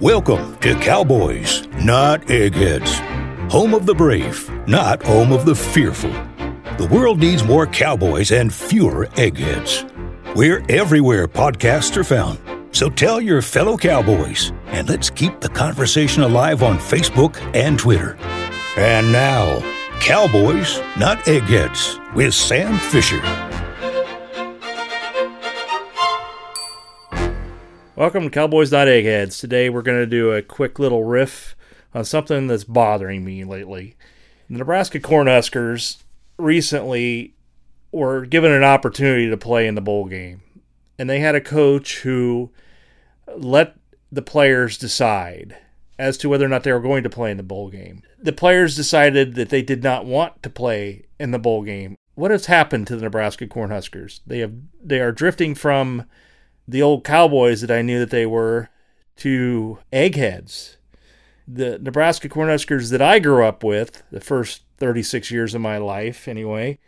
Welcome to Cowboys, not Eggheads. Home of the brave, not home of the fearful. The world needs more cowboys and fewer eggheads. We're everywhere podcasts are found. So tell your fellow cowboys, and let's keep the conversation alive on Facebook and Twitter. And now, Cowboys, not Eggheads, with Sam Fisher. Welcome to Cowboys Not Eggheads. Today we're going to do a quick little riff on something that's bothering me lately. The Nebraska Cornhuskers recently were given an opportunity to play in the bowl game, and they had a coach who let the players decide as to whether or not they were going to play in the bowl game. The players decided that they did not want to play in the bowl game. What has happened to the Nebraska Cornhuskers? They have they are drifting from the old Cowboys that I knew that they were to eggheads. The Nebraska Cornhuskers that I grew up with, the first 36 years of my life anyway,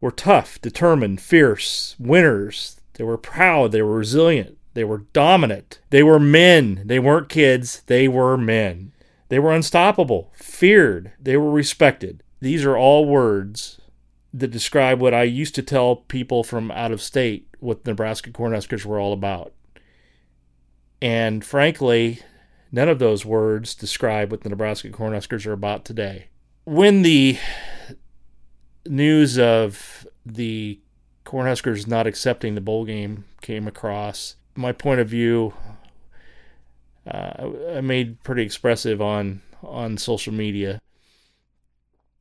were tough, determined, fierce, winners. They were proud, they were resilient, they were dominant. They were men. They weren't kids, they were men. They were unstoppable, feared, they were respected. These are all words that describe what I used to tell people from out of state what Nebraska Cornhuskers were all about. And frankly, none of those words describe what the Nebraska Cornhuskers are about today. When the news of the Cornhuskers not accepting the bowl game came across, my point of view, uh, I made pretty expressive on on social media,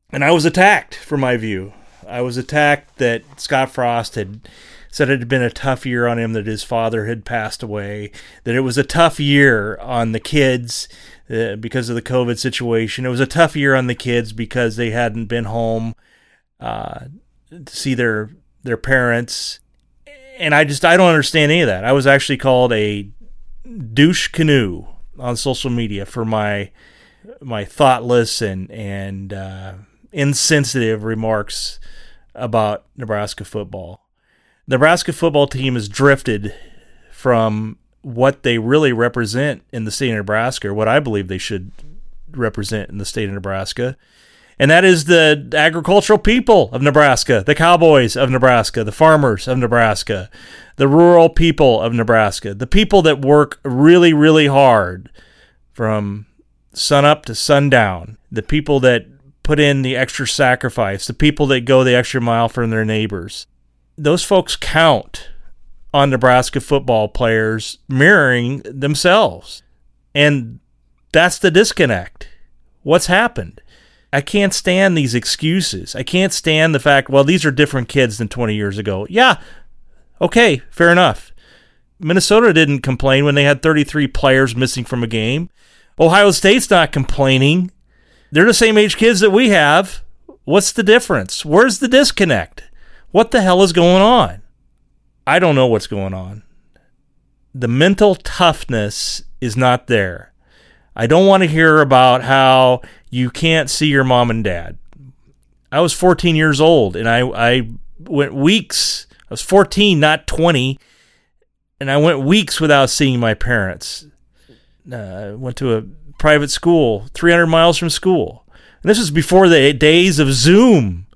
and I was attacked for my view. I was attacked that Scott Frost had said it had been a tough year on him, that his father had passed away, that it was a tough year on the kids uh, because of the COVID situation. It was a tough year on the kids because they hadn't been home uh, to see their their parents. And I just I don't understand any of that. I was actually called a douche canoe on social media for my my thoughtless and and uh, insensitive remarks about Nebraska football. Nebraska football team has drifted from what they really represent in the state of Nebraska, what I believe they should represent in the state of Nebraska. And that is the agricultural people of Nebraska, the cowboys of Nebraska, the farmers of Nebraska, the rural people of Nebraska, the people that work really, really hard from sun up to sundown, the people that put in the extra sacrifice, the people that go the extra mile for their neighbors. Those folks count on Nebraska football players mirroring themselves. And that's the disconnect. What's happened? I can't stand these excuses. I can't stand the fact, well, these are different kids than 20 years ago. Yeah, okay, fair enough. Minnesota didn't complain when they had 33 players missing from a game. Ohio State's not complaining they're the same age kids that we have. What's the difference? Where's the disconnect? What the hell is going on? I don't know what's going on. The mental toughness is not there. I don't want to hear about how you can't see your mom and dad. I was 14 years old and I, I went weeks. I was 14, not 20. And I went weeks without seeing my parents. Uh, I went to a private school 300 miles from school. And this was before the days of Zoom.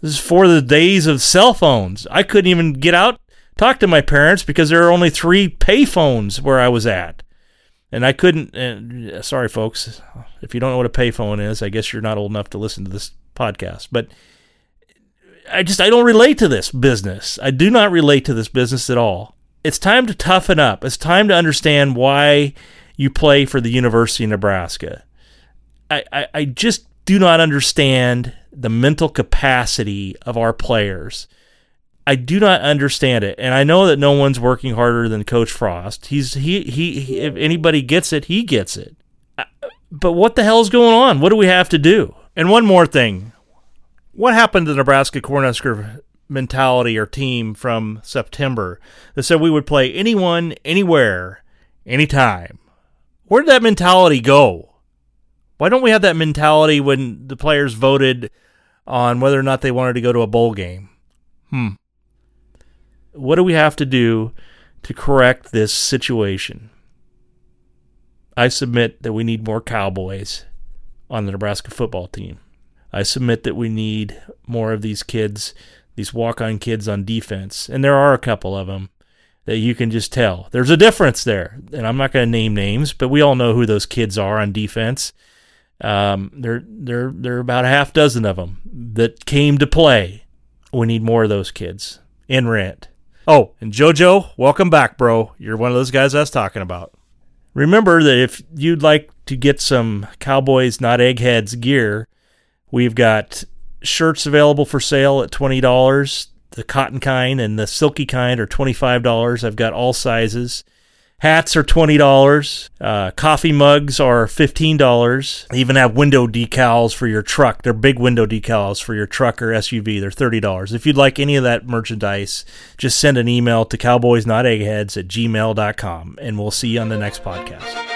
This is for the days of cell phones. I couldn't even get out talk to my parents because there are only three payphones where I was at. And I couldn't. Sorry, folks. If you don't know what a payphone is, I guess you're not old enough to listen to this podcast. But I just I don't relate to this business. I do not relate to this business at all. It's time to toughen up. It's time to understand why you play for the University of Nebraska. I, I, I just do not understand the mental capacity of our players. I do not understand it, and I know that no one's working harder than Coach Frost. He's he he. he if anybody gets it, he gets it. But what the hell is going on? What do we have to do? And one more thing, what happened to the Nebraska Cornhusker mentality or team from September that said we would play anyone, anywhere, anytime? Where did that mentality go? Why don't we have that mentality when the players voted on whether or not they wanted to go to a bowl game? Hmm. What do we have to do to correct this situation? I submit that we need more Cowboys on the Nebraska football team. I submit that we need more of these kids, these walk on kids on defense. And there are a couple of them that you can just tell. There's a difference there. And I'm not going to name names, but we all know who those kids are on defense. Um, there, there, there are about a half dozen of them that came to play. We need more of those kids in rent. Oh, and JoJo, welcome back, bro. You're one of those guys I was talking about. Remember that if you'd like to get some Cowboys Not Eggheads gear, we've got shirts available for sale at $20. The cotton kind and the silky kind are $25. I've got all sizes. Hats are twenty dollars. Uh, coffee mugs are fifteen dollars. Even have window decals for your truck. They're big window decals for your truck or SUV. They're thirty dollars. If you'd like any of that merchandise, just send an email to cowboysnoteggheads at gmail.com and we'll see you on the next podcast.